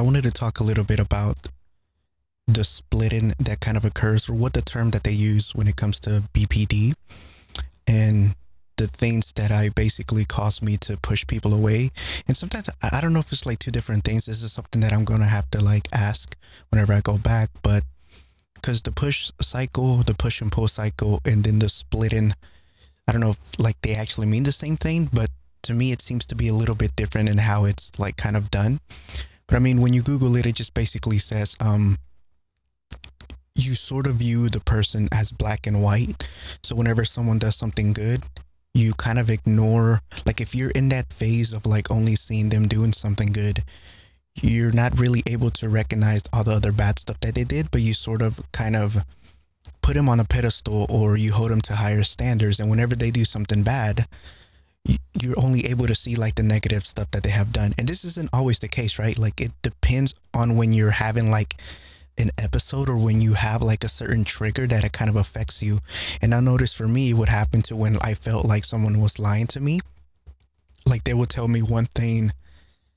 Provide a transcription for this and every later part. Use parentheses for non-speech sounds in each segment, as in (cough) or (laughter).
I wanted to talk a little bit about the splitting that kind of occurs, or what the term that they use when it comes to BPD, and the things that I basically cause me to push people away. And sometimes I don't know if it's like two different things. This is something that I'm gonna have to like ask whenever I go back, but because the push cycle, the push and pull cycle, and then the splitting, I don't know if like they actually mean the same thing, but to me it seems to be a little bit different in how it's like kind of done. But I mean, when you Google it, it just basically says um, you sort of view the person as black and white. So whenever someone does something good, you kind of ignore, like if you're in that phase of like only seeing them doing something good, you're not really able to recognize all the other bad stuff that they did, but you sort of kind of put them on a pedestal or you hold them to higher standards. And whenever they do something bad, you're only able to see like the negative stuff that they have done. And this isn't always the case, right? Like it depends on when you're having like an episode or when you have like a certain trigger that it kind of affects you. And I noticed for me what happened to when I felt like someone was lying to me. Like they would tell me one thing,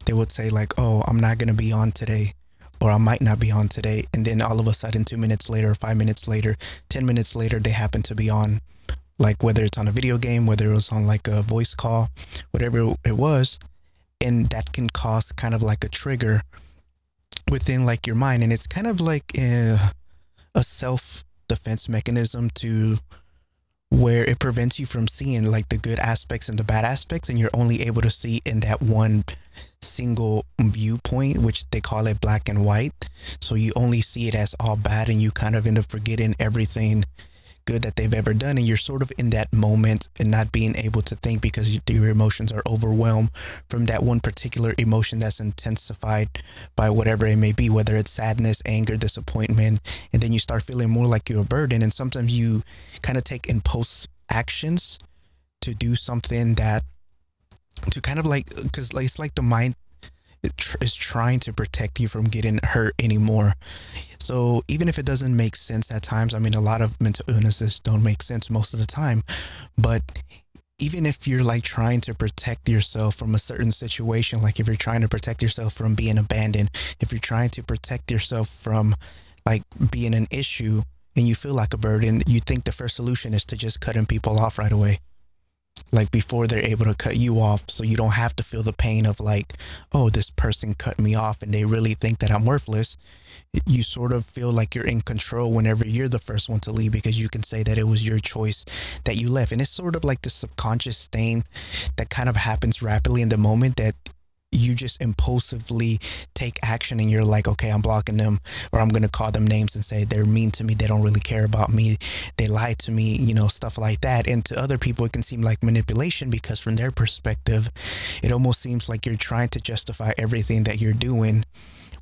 they would say like, "Oh, I'm not going to be on today." Or I might not be on today. And then all of a sudden, two minutes later, five minutes later, 10 minutes later, they happen to be on like whether it's on a video game, whether it was on like a voice call, whatever it was, and that can cause kind of like a trigger within like your mind, and it's kind of like eh, a, a self defense mechanism to where it prevents you from seeing like the good aspects and the bad aspects and you're only able to see in that one single viewpoint which they call it black and white. So you only see it as all bad and you kind of end up forgetting everything good that they've ever done and you're sort of in that moment and not being able to think because your emotions are overwhelmed from that one particular emotion that's intensified by whatever it may be whether it's sadness anger disappointment and then you start feeling more like you're a burden and sometimes you kind of take impulse actions to do something that to kind of like because it's like the mind is trying to protect you from getting hurt anymore. So even if it doesn't make sense at times, I mean, a lot of mental illnesses don't make sense most of the time, but even if you're like trying to protect yourself from a certain situation, like if you're trying to protect yourself from being abandoned, if you're trying to protect yourself from like being an issue and you feel like a burden, you think the first solution is to just cutting people off right away like before they're able to cut you off so you don't have to feel the pain of like oh this person cut me off and they really think that i'm worthless. You sort of feel like you're in control whenever you're the first one to leave because you can say that it was your choice that you left. And it's sort of like the subconscious thing that kind of happens rapidly in the moment that you just impulsively take action and you're like, okay, I'm blocking them or I'm going to call them names and say they're mean to me. They don't really care about me. They lied to me, you know, stuff like that. And to other people, it can seem like manipulation because from their perspective, it almost seems like you're trying to justify everything that you're doing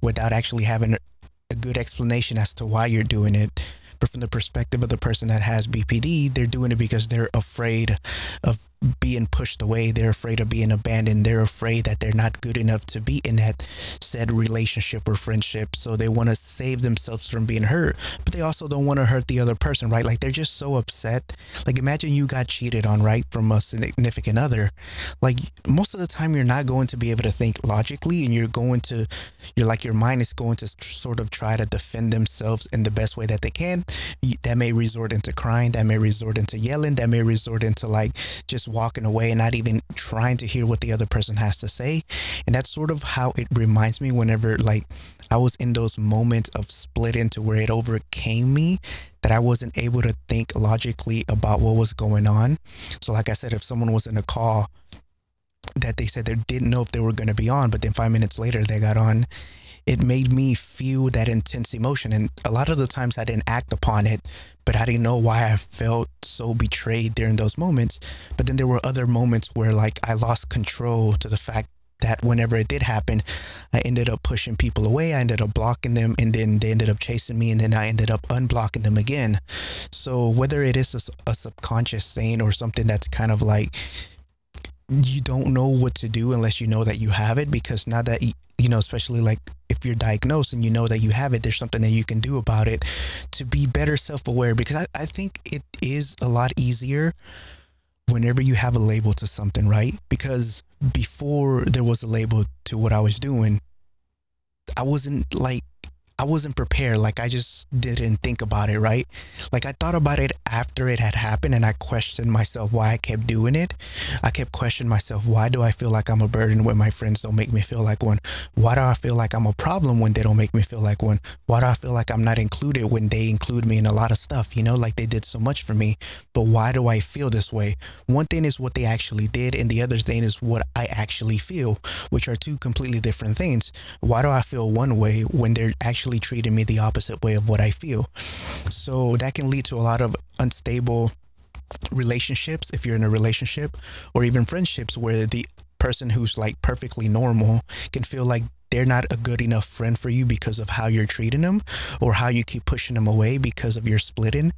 without actually having a good explanation as to why you're doing it but from the perspective of the person that has BPD, they're doing it because they're afraid of being pushed away. They're afraid of being abandoned. They're afraid that they're not good enough to be in that said relationship or friendship. So they want to save themselves from being hurt, but they also don't want to hurt the other person, right? Like they're just so upset. Like imagine you got cheated on, right, from a significant other. Like most of the time, you're not going to be able to think logically, and you're going to, you're like your mind is going to sort of try to defend themselves in the best way that they can that may resort into crying that may resort into yelling that may resort into like just walking away and not even trying to hear what the other person has to say and that's sort of how it reminds me whenever like i was in those moments of split into where it overcame me that I wasn't able to think logically about what was going on. So, like I said, if someone was in a call that they said they didn't know if they were going to be on, but then five minutes later they got on it made me feel that intense emotion. And a lot of the times I didn't act upon it, but I didn't know why I felt so betrayed during those moments. But then there were other moments where like I lost control to the fact that whenever it did happen, I ended up pushing people away. I ended up blocking them and then they ended up chasing me and then I ended up unblocking them again. So whether it is a, a subconscious thing or something that's kind of like you don't know what to do unless you know that you have it because now that you know especially like if you're diagnosed and you know that you have it there's something that you can do about it to be better self-aware because I, I think it is a lot easier whenever you have a label to something right? Because before there was a label to what i was doing I wasn't like I wasn't prepared. Like I just didn't think about it, right? Like I thought about it after it had happened and I questioned myself why I kept doing it. I kept questioning myself, why do I feel like I'm a burden when my friends don't make me feel like one? Why do I feel like I'm a problem when they don't make me feel like one? Why do I feel like I'm not included when they include me in a lot of stuff, you know, like they did so much for me. But why do I feel this way? One thing is what they actually did and the other thing is what I actually feel, which are two completely different things. Why do I feel one way when they're actually actually treating me the opposite way of what I feel. So that can lead to a lot of unstable relationships if you're in a relationship or even friendships where the person who's like perfectly normal can feel like they're not a good enough friend for you because of how you're treating them or how you keep pushing them away because of your splitting.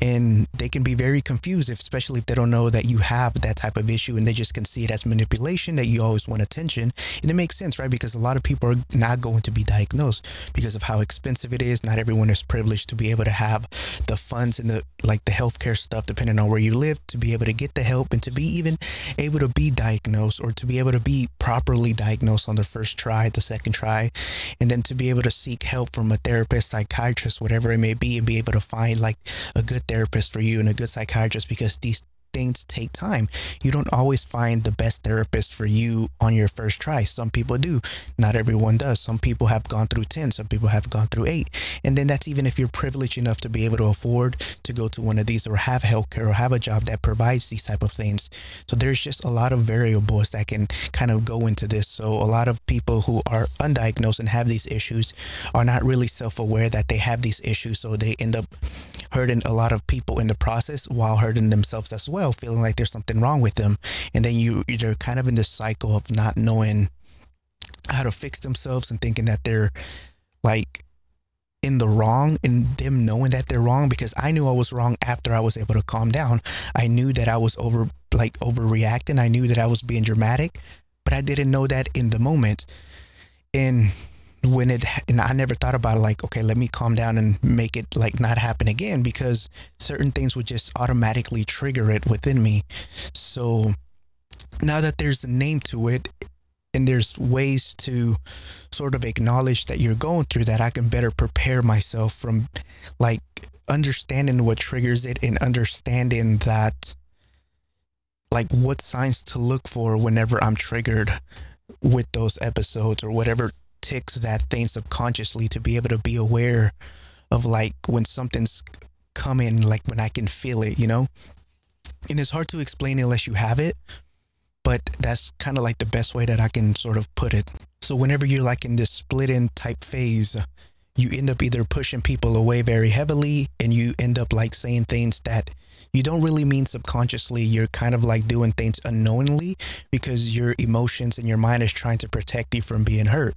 And they can be very confused, especially if they don't know that you have that type of issue and they just can see it as manipulation that you always want attention. And it makes sense, right? Because a lot of people are not going to be diagnosed because of how expensive it is. Not everyone is privileged to be able to have the funds and the like the healthcare stuff, depending on where you live, to be able to get the help and to be even able to be diagnosed or to be able to be properly diagnosed on the first try, the second try, and then to be able to seek help from a therapist, psychiatrist, whatever it may be, and be able to find like a good therapist for you and a good psychiatrist because these things take time. You don't always find the best therapist for you on your first try. Some people do. Not everyone does. Some people have gone through 10, some people have gone through 8. And then that's even if you're privileged enough to be able to afford to go to one of these or have healthcare or have a job that provides these type of things. So there's just a lot of variables that can kind of go into this. So a lot of people who are undiagnosed and have these issues are not really self-aware that they have these issues. So they end up hurting a lot of people in the process while hurting themselves as well, feeling like there's something wrong with them. And then you you're kind of in this cycle of not knowing how to fix themselves and thinking that they're like in the wrong and them knowing that they're wrong because I knew I was wrong after I was able to calm down. I knew that I was over like overreacting. I knew that I was being dramatic, but I didn't know that in the moment. And when it and I never thought about it like okay let me calm down and make it like not happen again because certain things would just automatically trigger it within me. So now that there's a name to it and there's ways to sort of acknowledge that you're going through that I can better prepare myself from like understanding what triggers it and understanding that like what signs to look for whenever I'm triggered with those episodes or whatever ticks that thing subconsciously to be able to be aware of like when something's coming, like when I can feel it, you know? And it's hard to explain unless you have it, but that's kind of like the best way that I can sort of put it. So whenever you're like in this split in type phase, you end up either pushing people away very heavily and you end up like saying things that you don't really mean subconsciously. You're kind of like doing things unknowingly because your emotions and your mind is trying to protect you from being hurt.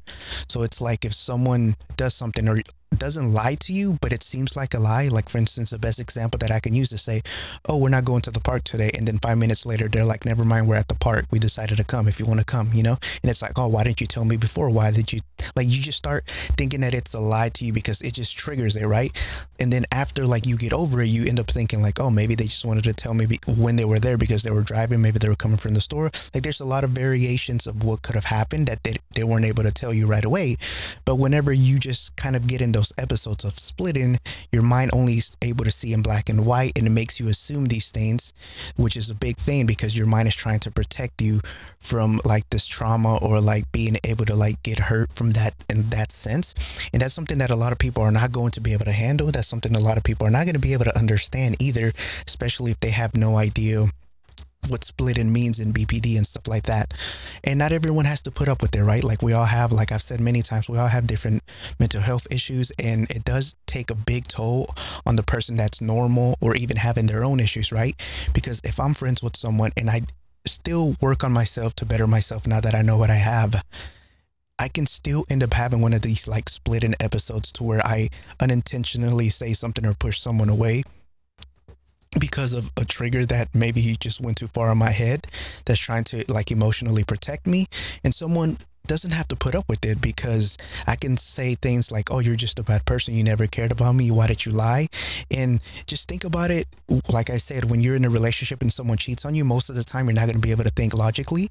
So it's like if someone does something or doesn't lie to you, but it seems like a lie. Like, for instance, the best example that I can use is say, Oh, we're not going to the park today. And then five minutes later, they're like, Never mind, we're at the park. We decided to come if you want to come, you know? And it's like, Oh, why didn't you tell me before? Why did you? Like, you just start thinking that it's a lie to you because it just triggers it, right? And then after, like, you get over it, you end up thinking, like, Oh, maybe they just wanted to tell me when they were there because they were driving. Maybe they were coming from the store. Like, there's a lot of variations of what could have happened that they, they weren't able to tell you right away. But whenever you just kind of get in those episodes of splitting, your mind only is able to see in black and white, and it makes you assume these things, which is a big thing because your mind is trying to protect you from like this trauma or like being able to like get hurt from that in that sense. And that's something that a lot of people are not going to be able to handle. That's something a lot of people are not going to be able to understand either, especially if they have no idea what splitting means in BPD and stuff like that. And not everyone has to put up with it, right? Like we all have, like I've said many times, we all have different mental health issues, and it does take a big toll on the person that's normal or even having their own issues, right? Because if I'm friends with someone and I still work on myself to better myself now that I know what I have, I can still end up having one of these like split in episodes to where I unintentionally say something or push someone away because of a trigger that maybe he just went too far in my head that's trying to like emotionally protect me. And someone doesn't have to put up with it because I can say things like, "Oh, you're just a bad person. You never cared about me. Why did you lie?" And just think about it. Like I said, when you're in a relationship and someone cheats on you, most of the time you're not going to be able to think logically,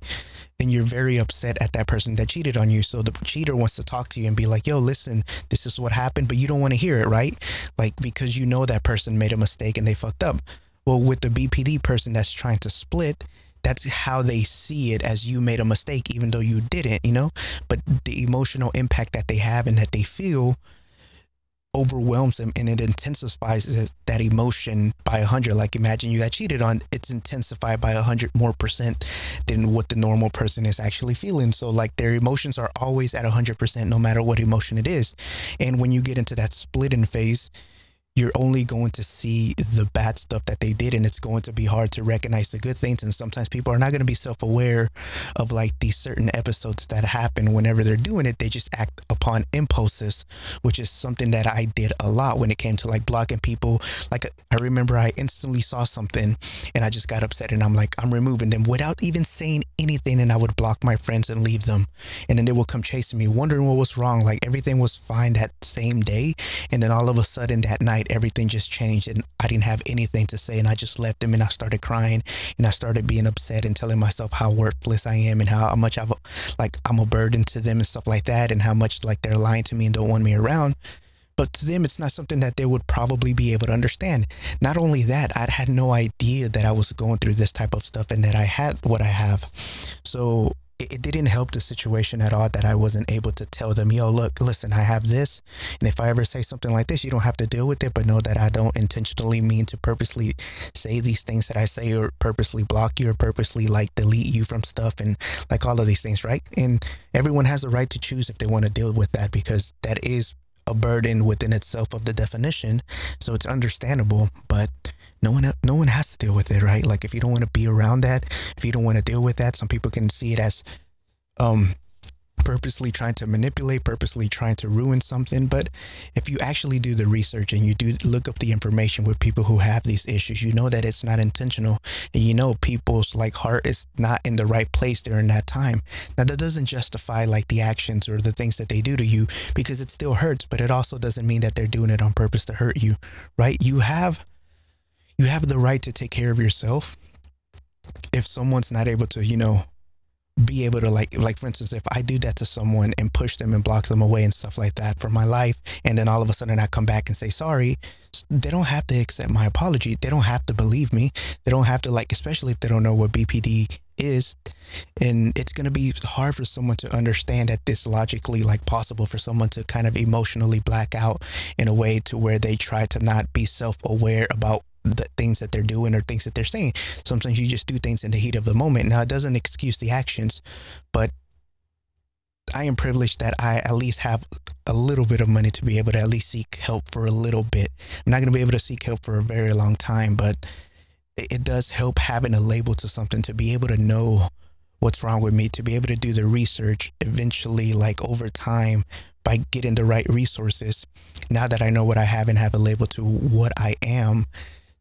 and you're very upset at that person that cheated on you. So the cheater wants to talk to you and be like, "Yo, listen, this is what happened," but you don't want to hear it, right? Like because you know that person made a mistake and they fucked up. Well, with the BPD person that's trying to split, that's how they see it as you made a mistake even though you didn't you know? But the emotional impact that they have and that they feel overwhelms them and it intensifies that emotion by a hundred. Like imagine you got cheated on it's intensified by a hundred more percent than what the normal person is actually feeling. So like their emotions are always at a hundred percent no matter what emotion it is. And when you get into that splitting phase you're only going to see the bad stuff that they did and it's going to be hard to recognize the good things and sometimes people are not going to be self-aware of like these certain episodes that happen whenever they're doing it. They just act upon impulses which is something that I did a lot when it came to like blocking people. Like I remember I instantly saw something and I just got upset and I'm like I'm removing them without even saying anything and I would block my friends and leave them. And then they would come chasing me wondering what was wrong. Like everything was fine that same day and then all of a sudden that night everything just changed and I didn't have anything to say and I just left them and I started crying and I started being upset and telling myself how worthless I am and how much I've like I'm a burden to them and stuff like that and how much like they're lying to me and don't want me around. But to them, it's not something that they would probably be able to understand. Not only that, I had no idea that I was going through this type of stuff and that I had what I have. So it, it didn't help the situation at all that I wasn't able to tell them, yo, look, listen, I have this. And if I ever say something like this, you don't have to deal with it, but know that I don't intentionally mean to purposely say these things that I say or purposely block you or purposely like delete you from stuff and like all of these things, right? And everyone has a right to choose if they want to deal with that because that is a burden within itself of the definition. So it's understandable, but no one no one has to deal with it, right? Like if you don't want to be around that, if you don't want to deal with that, some people can see it as um purposely trying to manipulate, purposely trying to ruin something. But if you actually do the research and you do look up the information with people who have these issues, you know that it's not intentional and you know people's like heart is not in the right place during that time. Now that doesn't justify like the actions or the things that they do to you because it still hurts, but it also doesn't mean that they're doing it on purpose to hurt you, right? You have you have the right to take care of yourself. If someone's not able to, you know, be able to like like for instance if i do that to someone and push them and block them away and stuff like that from my life and then all of a sudden i come back and say sorry they don't have to accept my apology they don't have to believe me they don't have to like especially if they don't know what bpd is and it's going to be hard for someone to understand that this logically like possible for someone to kind of emotionally black out in a way to where they try to not be self-aware about the things that they're doing or things that they're saying. Sometimes you just do things in the heat of the moment. Now, it doesn't excuse the actions, but I am privileged that I at least have a little bit of money to be able to at least seek help for a little bit. I'm not going to be able to seek help for a very long time, but it does help having a label to something to be able to know what's wrong with me, to be able to do the research eventually, like over time, by getting the right resources. Now that I know what I have and have a label to what I am,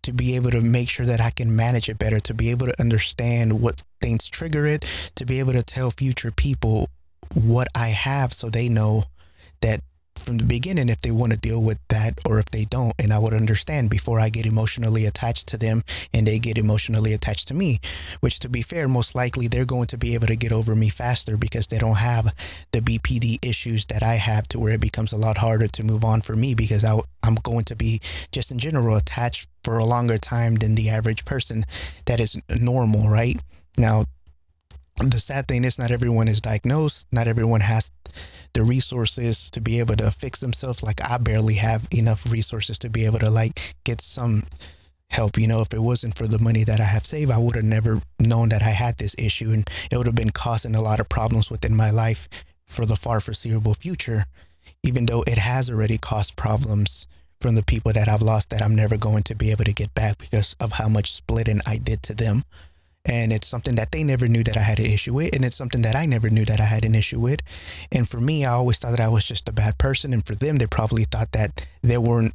to be able to make sure that I can manage it better, to be able to understand what things trigger it, to be able to tell future people what I have so they know that from the beginning if they want to deal with that or if they don't. And I would understand before I get emotionally attached to them and they get emotionally attached to me which to be fair most likely they're going to be able to get over me faster because they don't have the BPD issues that I have to where it becomes a lot harder to move on for me because I, I'm going to be just in general attached for a longer time than the average person that is normal right? Now the sad thing is not everyone is diagnosed. Not everyone has the resources to be able to fix themselves. Like i barely have enough resources to be able to like get some help. You know if it wasn't for the money that i have saved i would have never known that i had this issue. And it would have been causing a lot of problems within my life for the far foreseeable future even though it has already caused problems from the people that i've lost that i'm never going to be able to get back because of how much splitting i did to them and it's something that they never knew that I had an issue with, and it's something that I never knew that I had an issue with. And for me, I always thought that I was just a bad person, and for them, they probably thought that they weren't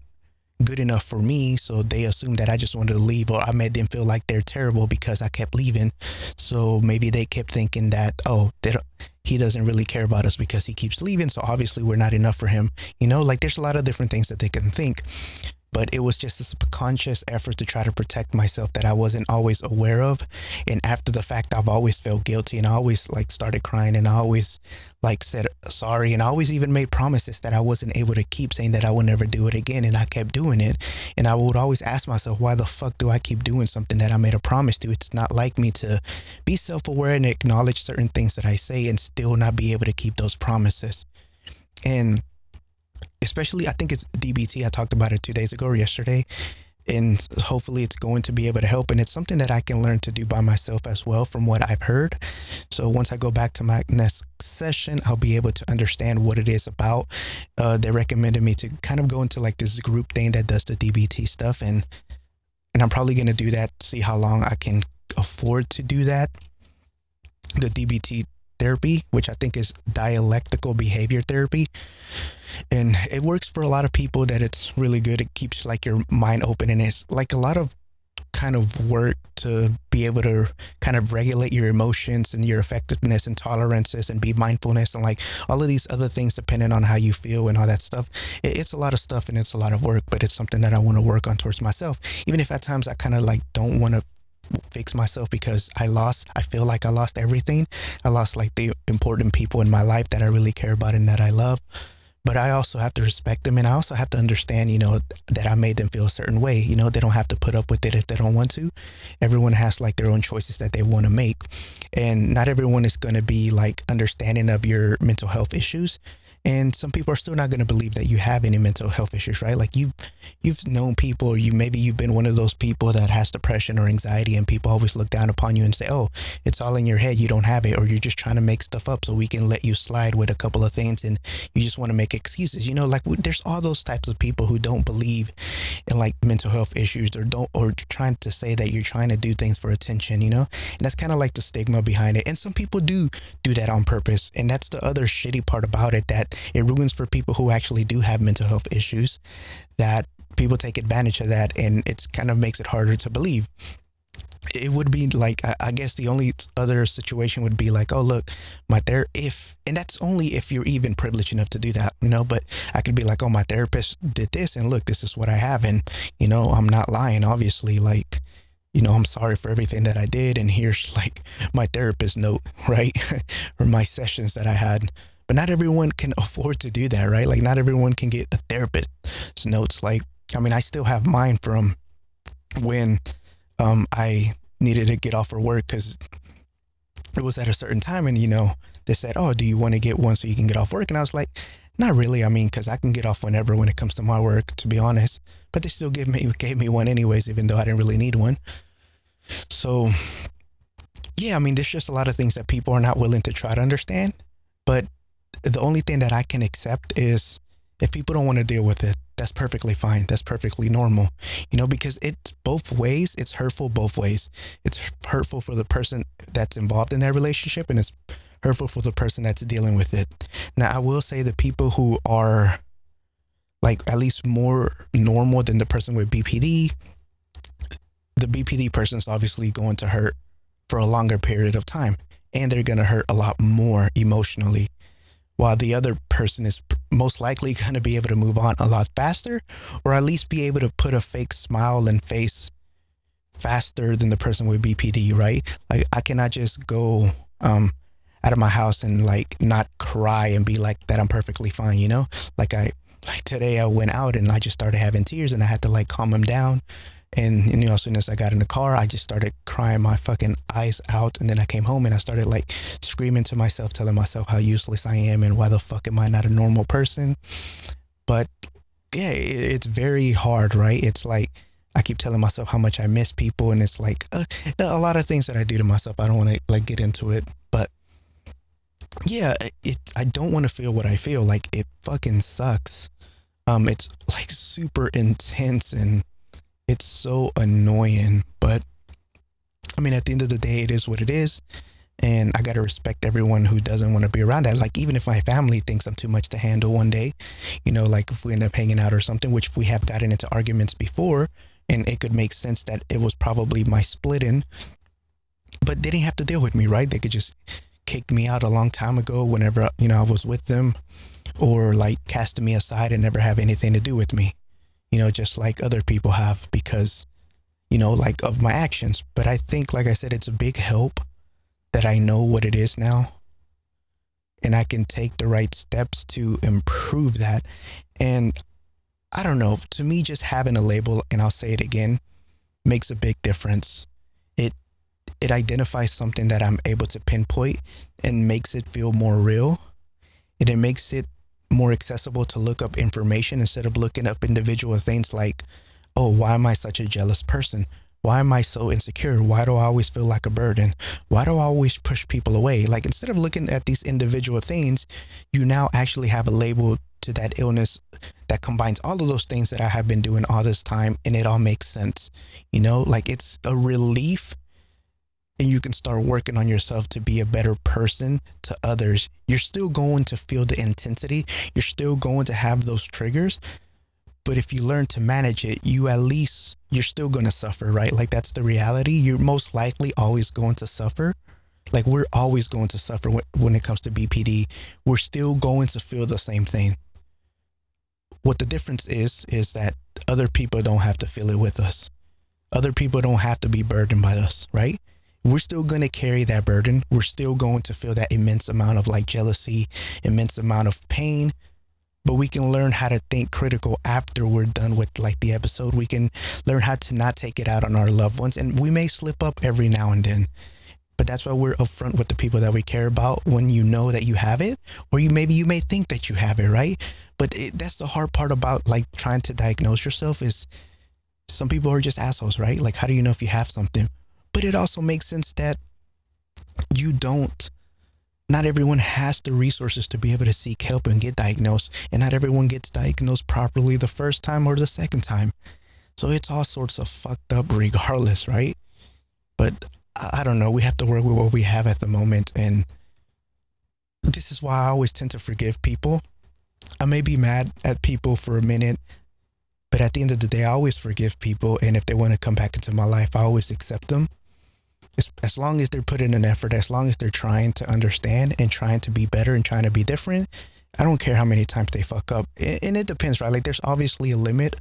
good enough for me. So they assumed that I just wanted to leave or I made them feel like they're terrible because I kept leaving. So maybe they kept thinking that, oh, he doesn't really care about us because he keeps leaving. So obviously we're not enough for him. You know, like there's a lot of different things that they can think but it was just a conscious effort to try to protect myself that I wasn't always aware of. And after the fact, I've always felt guilty and I always like started crying and I always like said sorry. And I always even made promises that I wasn't able to keep saying that I would never do it again. And I kept doing it. And I would always ask myself, why the fuck do I keep doing something that I made a promise to? It's not like me to be self aware and acknowledge certain things that I say and still not be able to keep those promises. And especially I think it's DBT. I talked about it two days ago or yesterday. And hopefully it's going to be able to help. And it's something that I can learn to do by myself as well from what I've heard. So once I go back to my next session, I'll be able to understand what it is about. Uh, they recommended me to kind of go into like this group thing that does the DBT stuff. And, and I'm probably to do that, see how long I can afford to do that. The DBT therapy, which I think is dialectical behavior therapy. And it works for a lot of people that it's really good. It keeps like your mind open and it's like a lot of kind of work to be able to kind of regulate your emotions and your effectiveness and tolerances and be mindfulness and like all of these other things depending on how you feel and all that stuff. It's a lot of stuff and it's a lot of work, but it's something that I want to work on towards myself. Even if at times I kind of like don't want to fix myself because I lost, I feel like I lost everything. I lost like the important people in my life that I really care about and that I love. But I also have to respect them and I also have to understand, you know, that I made them feel a certain way. You know, they don't have to put up with it if they don't want to. Everyone has like their own choices that they want to make. And not everyone is going to be like understanding of your mental health issues and some people are still not going to believe that you have any mental health issues right? Like you you've known people or you maybe you've been one of those people that has depression or anxiety and people always look down upon you and say oh it's all in your head you don't have it or you're just trying to make stuff up so we can let you slide with a couple of things and you just want to make excuses you know? Like there's all those types of people who don't believe in like mental health issues or don't or trying to say that you're trying to do things for attention you know? And that's kind of like the stigma behind it. And some people do do that on purpose and that's the other shitty part about it that it ruins for people who actually do have mental health issues that people take advantage of that and it kind of makes it harder to believe. It would be like I, guess the only other situation would be like oh look my ther if and that's only if you're even privileged enough to do that you know but i could be like oh my therapist did this and look this is what i have and you know i'm not lying obviously like you know i'm sorry for everything that i did and here's like my therapist note (laughs) right (laughs) or my sessions that i had but not everyone can (laughs) afford to do that, right? Like not everyone can get a therapist's notes. Like, I mean, I still have mine from when um, I needed to get off for work because it was at a certain time, and you know, they said, "Oh, do you want to get one so you can get off work?" And I was like, "Not really. I mean, because I can get off whenever when it comes to my work, to be honest." But they still gave me (laughs) gave me one anyways, even though I didn't really need one. So, yeah, I mean, there's just a lot of things that people are not willing to try to understand, but the only thing that I can accept is if people don't want to deal with it, that's perfectly fine. That's perfectly normal, you know, because it's both ways. It's hurtful both ways. It's hurtful for the person that's involved in that relationship and it's hurtful for the person that's dealing with it. Now, I will say the people who are like at least more normal than the person with BPD, the BPD person is obviously going to hurt for a longer period of time and they're going to hurt a lot more emotionally while the other person is most likely going to be able to move on a lot faster or at least be able to put a fake smile and face faster than the person with BPD, right? Like I cannot just go um out of my house and like not cry and be like that I'm perfectly fine, you know? Like I like today I went out and I just started having tears and I had to like calm them down and, you know, as soon as I got in the car, I just started crying my fucking eyes out. And then I came home and I started like screaming to myself, telling myself how useless I am and why the fuck am I not a normal person. But yeah, it, it's very hard, right? It's like I keep telling myself how much I miss people. And it's like uh, a lot of things that I do to myself. I don't want to like get into it. But yeah, it, I don't want to feel what I feel. Like it fucking sucks. Um, it's like super intense and it's so annoying, but I mean, at the end of the day, it is what it is. And I got to respect everyone who doesn't want to be around that. Like, even if my family thinks I'm too much to handle one day, you know, like if we end up hanging out or something, which we have gotten into arguments before, and it could make sense that it was probably my splitting, but they didn't have to deal with me, right? They could just kick me out a long time ago whenever, you know, I was with them or like casting me aside and never have anything to do with me, you know, just like other people have because, you know, like of my actions. But I think, like I said, it's a big help that I know what it is now and I can take the right steps to improve that. And I don't know, to me, just having a label, and I'll say it again, makes a big difference. It it identifies something that I'm able to pinpoint and makes it feel more real. And it makes it more accessible to look up information instead of looking up individual things like, oh, why am I such a jealous person? Why am I so insecure? Why do I always feel like a burden? Why do I always push people away? Like instead of looking at these individual things, you now actually have a label to that illness that combines all of those things that I have been doing all this time and it all makes sense. You know, like it's a relief and you can start working on yourself to be a better person to others, you're still going to feel the intensity. You're still going to have those triggers. But if you learn to manage it, you at least, you're still going to suffer, right? Like that's the reality. You're most likely always going to suffer. Like we're always going to suffer when it comes to BPD. We're still going to feel the same thing. What the difference is, is that other people don't have to feel it with us. Other people don't have to be burdened by us, right? We're still going to carry that burden. We're still going to feel that immense amount of like jealousy, immense amount of pain. But we can learn how to think critical after we're done with like the episode. We can learn how to not take it out on our loved ones. And we may slip up every now and then. But that's why we're upfront with the people that we care about when you know that you have it, or you maybe you may think that you have it, right? But it, that's the hard part about like trying to diagnose yourself is some people are just assholes, right? Like, how do you know if you have something? But it also makes sense that you don't not everyone has the resources to be able to seek help and get diagnosed and not everyone gets diagnosed properly the first time or the second time. So it's all sorts of fucked up regardless right? But i don't know. We have to work with what we have at the moment and this is why i always tend to forgive people. I may be mad at people for a minute but at the end of the day i always forgive people and if they want to come back into my life i always accept them as, as long as they're putting an effort, as long as they're trying to understand and trying to be better and trying to be different, I don't care how many times they fuck up. And it depends, right? Like there's obviously a limit,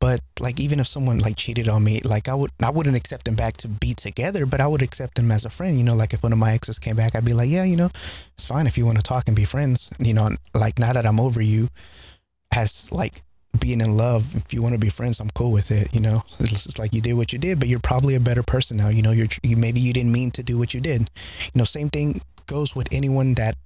but like even if someone like cheated on me, like I would I wouldn't accept them back to be together, but I would accept them as a friend. You know, like if one of my exes came back, I'd be like, yeah, you know, it's fine if you want to talk and be friends. You know, like now that I'm over you, as like being in love, if you want to be friends, I'm cool with it. You know, it's like you did what you did, but you're probably a better person now. You know, you're you maybe you didn't mean to do what you did. You know, same thing goes with anyone that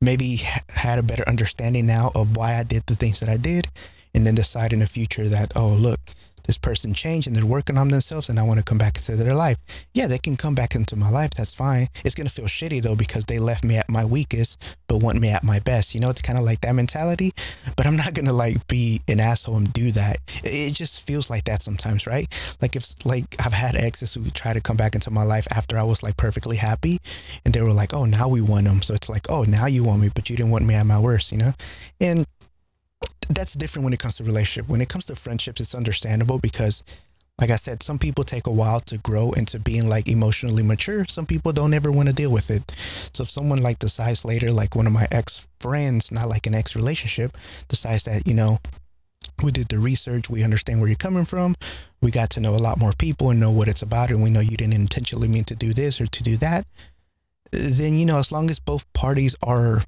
maybe had a better understanding now of why I did the things that I did, and then decide in the future that oh look, this person changed and they're working on themselves and I want to come back into their life. Yeah, they can come back into my life. That's fine. It's going to feel shitty though because they left me at my weakest but want me at my best. You know, it's kind of like that mentality, but I'm not going to like be an asshole and do that. It just feels like that sometimes, right? Like if like I've had exes who try to come back into my life after I was like perfectly happy and they were like, "Oh, now we want them." So it's like, "Oh, now you want me, but you didn't want me at my worst," you know? And that's different when it comes to relationship. When it comes to friendships, it's understandable because like I said, some people take a while to grow into being like emotionally mature. Some people don't ever want to deal with it. So if someone like decides later, like one of my ex friends, not like an ex relationship, decides that, you know, we did the research, we understand where you're coming from, we got to know a lot more people and know what it's about, and we know you didn't intentionally mean to do this or to do that, then, you know, as long as both parties are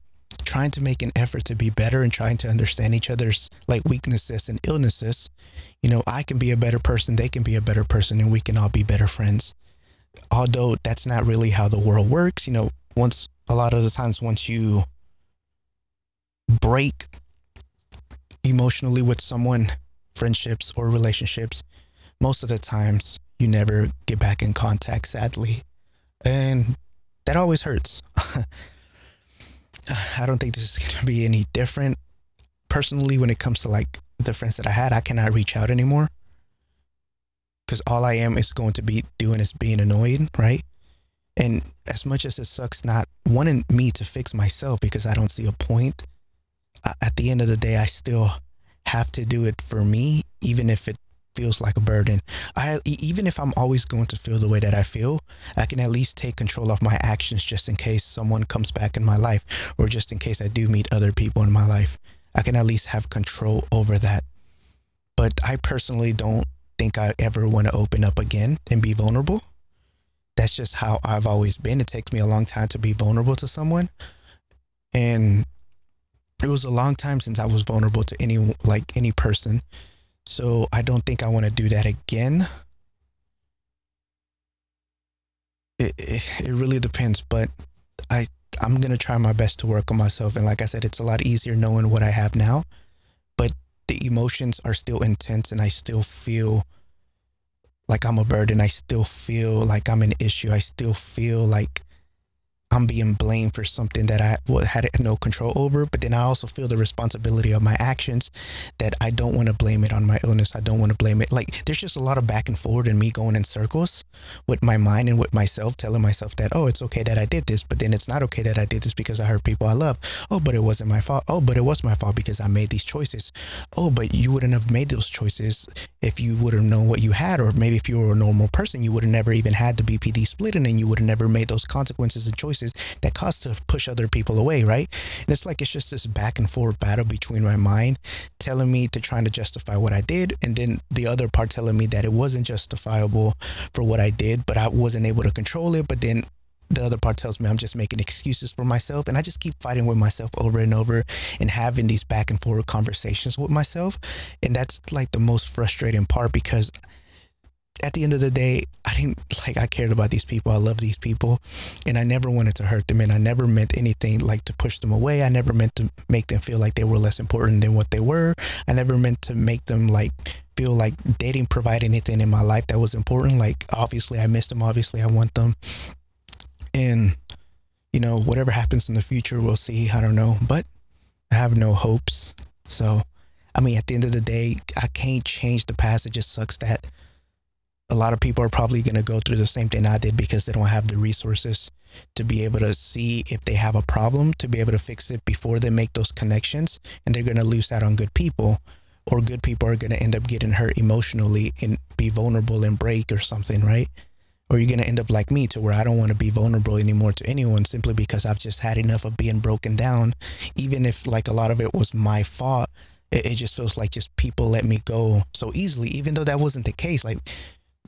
trying to make an effort to be better and trying to understand each other's like weaknesses and illnesses, you know, I can be a better person, they can be a better person, and we can all be better friends. Although that's not really how the world works, you know, once a lot of the times once you break emotionally with someone, friendships or relationships, most of the times you never get back in contact, sadly. And that always hurts. (laughs) (sighs) I don't think this is going to be any different. Personally, when it comes to like the friends that I had, I cannot reach out anymore because all I am is going to be doing is being annoyed, right? And as much as it sucks not wanting me to fix myself because I don't see a point, at the end of the day, I still have to do it for me, even if it feels like a burden. I even if I'm always going to feel the way that I feel, I can at least take control of my actions just in case someone comes back in my life or just in case I do meet other people in my life. I can at least have control over that. But I personally don't think I ever want to open up again and be vulnerable. That's just how I've always been. It takes me a long time to be vulnerable to someone. And it was a long time since I was vulnerable to any like any person. So I don't think I want to do that again. It, it, it really depends, but I I'm gonna try my best to work on myself. And like I said, it's a lot easier knowing what I have now, but the emotions are still intense, and I still feel like I'm a burden. I still feel like I'm an issue. I still feel like I'm being blamed for something that I had no control over. But then I also feel the responsibility of my actions that I don't want to blame it on my illness. I don't want to blame it. Like there's just a lot of back and forward and me going in circles with my mind and with myself, telling myself that, oh, it's okay that I did this, but then it's not okay that I did this because I hurt people I love. Oh, but it wasn't my fault. Oh, but it was my fault because I made these choices. Oh, but you wouldn't have made those choices if you would have known what you had, or maybe if you were a normal person, you would have never even had the BPD split and then you would have never made those consequences and choices choices that cause to push other people away, right? And it's like it's just this back and forth battle between my mind telling me to trying to justify what I did, and then the other part telling me that it wasn't justifiable for what I did, but I wasn't able to control it. But then the other part tells me I'm just making excuses for myself. And I just keep fighting with myself over and over and having these back and forth conversations with myself. And that's like the most frustrating part because at the end of the day, like I cared about these people. I love these people and I never wanted to hurt them and I never meant anything like to push them away. I never meant to make them feel like they were less important than what they were. I never meant to make them like feel like they didn't provide anything in my life that was important. Like obviously I miss them, obviously I want them. And you know, whatever happens in the future, we'll see. I don't know, but I have no hopes. So, I mean, at the end of the day, I can't change the past. It just sucks that a lot of people are probably going to go through the same thing I did because they don't have the resources to be able to see if they have a problem, to be able to fix it before they make those connections. And they're going to lose out on good people, or good people are going to end up getting hurt emotionally and be vulnerable and break or something, right? Or you're going to end up like me to where I don't want to be vulnerable anymore to anyone simply because I've just had enough of being broken down. Even if like a lot of it was my fault, it, it just feels like just people let me go so easily, even though that wasn't the case. Like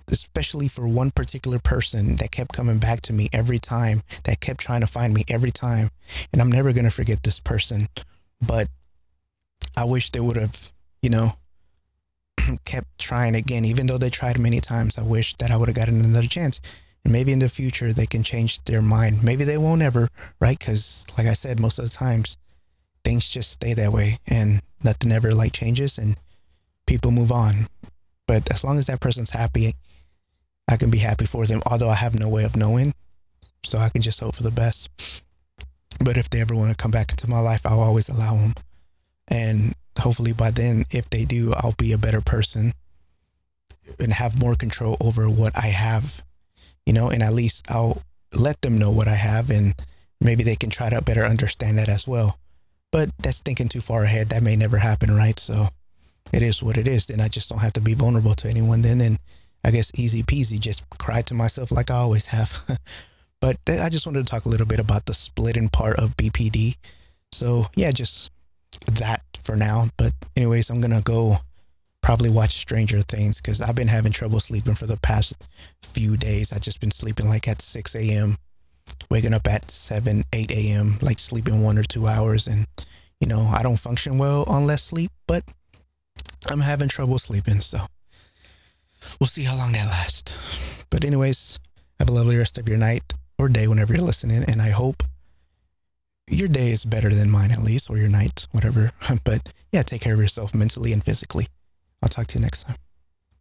especially for one particular person that kept coming back to me every time, that kept trying to find me every time. And I'm never going to forget this person. But I wish they would have, you know, (clears throat) kept trying again, even though they tried many times. I wish that I would have gotten another chance. And maybe in the future they can change their mind. Maybe they won't ever, right? Because, like I said, most of the times things just stay that way and nothing ever like changes and people move on. But as long as that person's happy I can be happy for them, although I have no way of knowing. So I can just hope for the best. But if they ever want to come back into my life, I'll always allow them. And hopefully by then, if they do, I'll be a better person and have more control over what I have, you know, and at least I'll let them know what I have and maybe they can try to better understand that as well. But that's thinking too far ahead. That may never happen, right? So it is what it is. Then I just don't have to be vulnerable to anyone then. And I guess easy peasy, just cry to myself like I always have. (laughs) but I just wanted to talk a little bit about the splitting part of BPD. So yeah, just that for now. But anyways, I'm gonna go probably watch Stranger Things because I've been having trouble sleeping for the past few days. I've just been sleeping like at 6 a.m., waking up at 7, 8 a.m., like sleeping one or two hours. And, you know, I don't function well on less sleep, but I'm having trouble sleeping. So we'll see how long that lasts. But, anyways, have a lovely rest of your night or day whenever you're listening. And I hope your day is better than mine, at least, or your night, whatever. (laughs) but yeah, take care of yourself mentally and physically. I'll talk to you next time.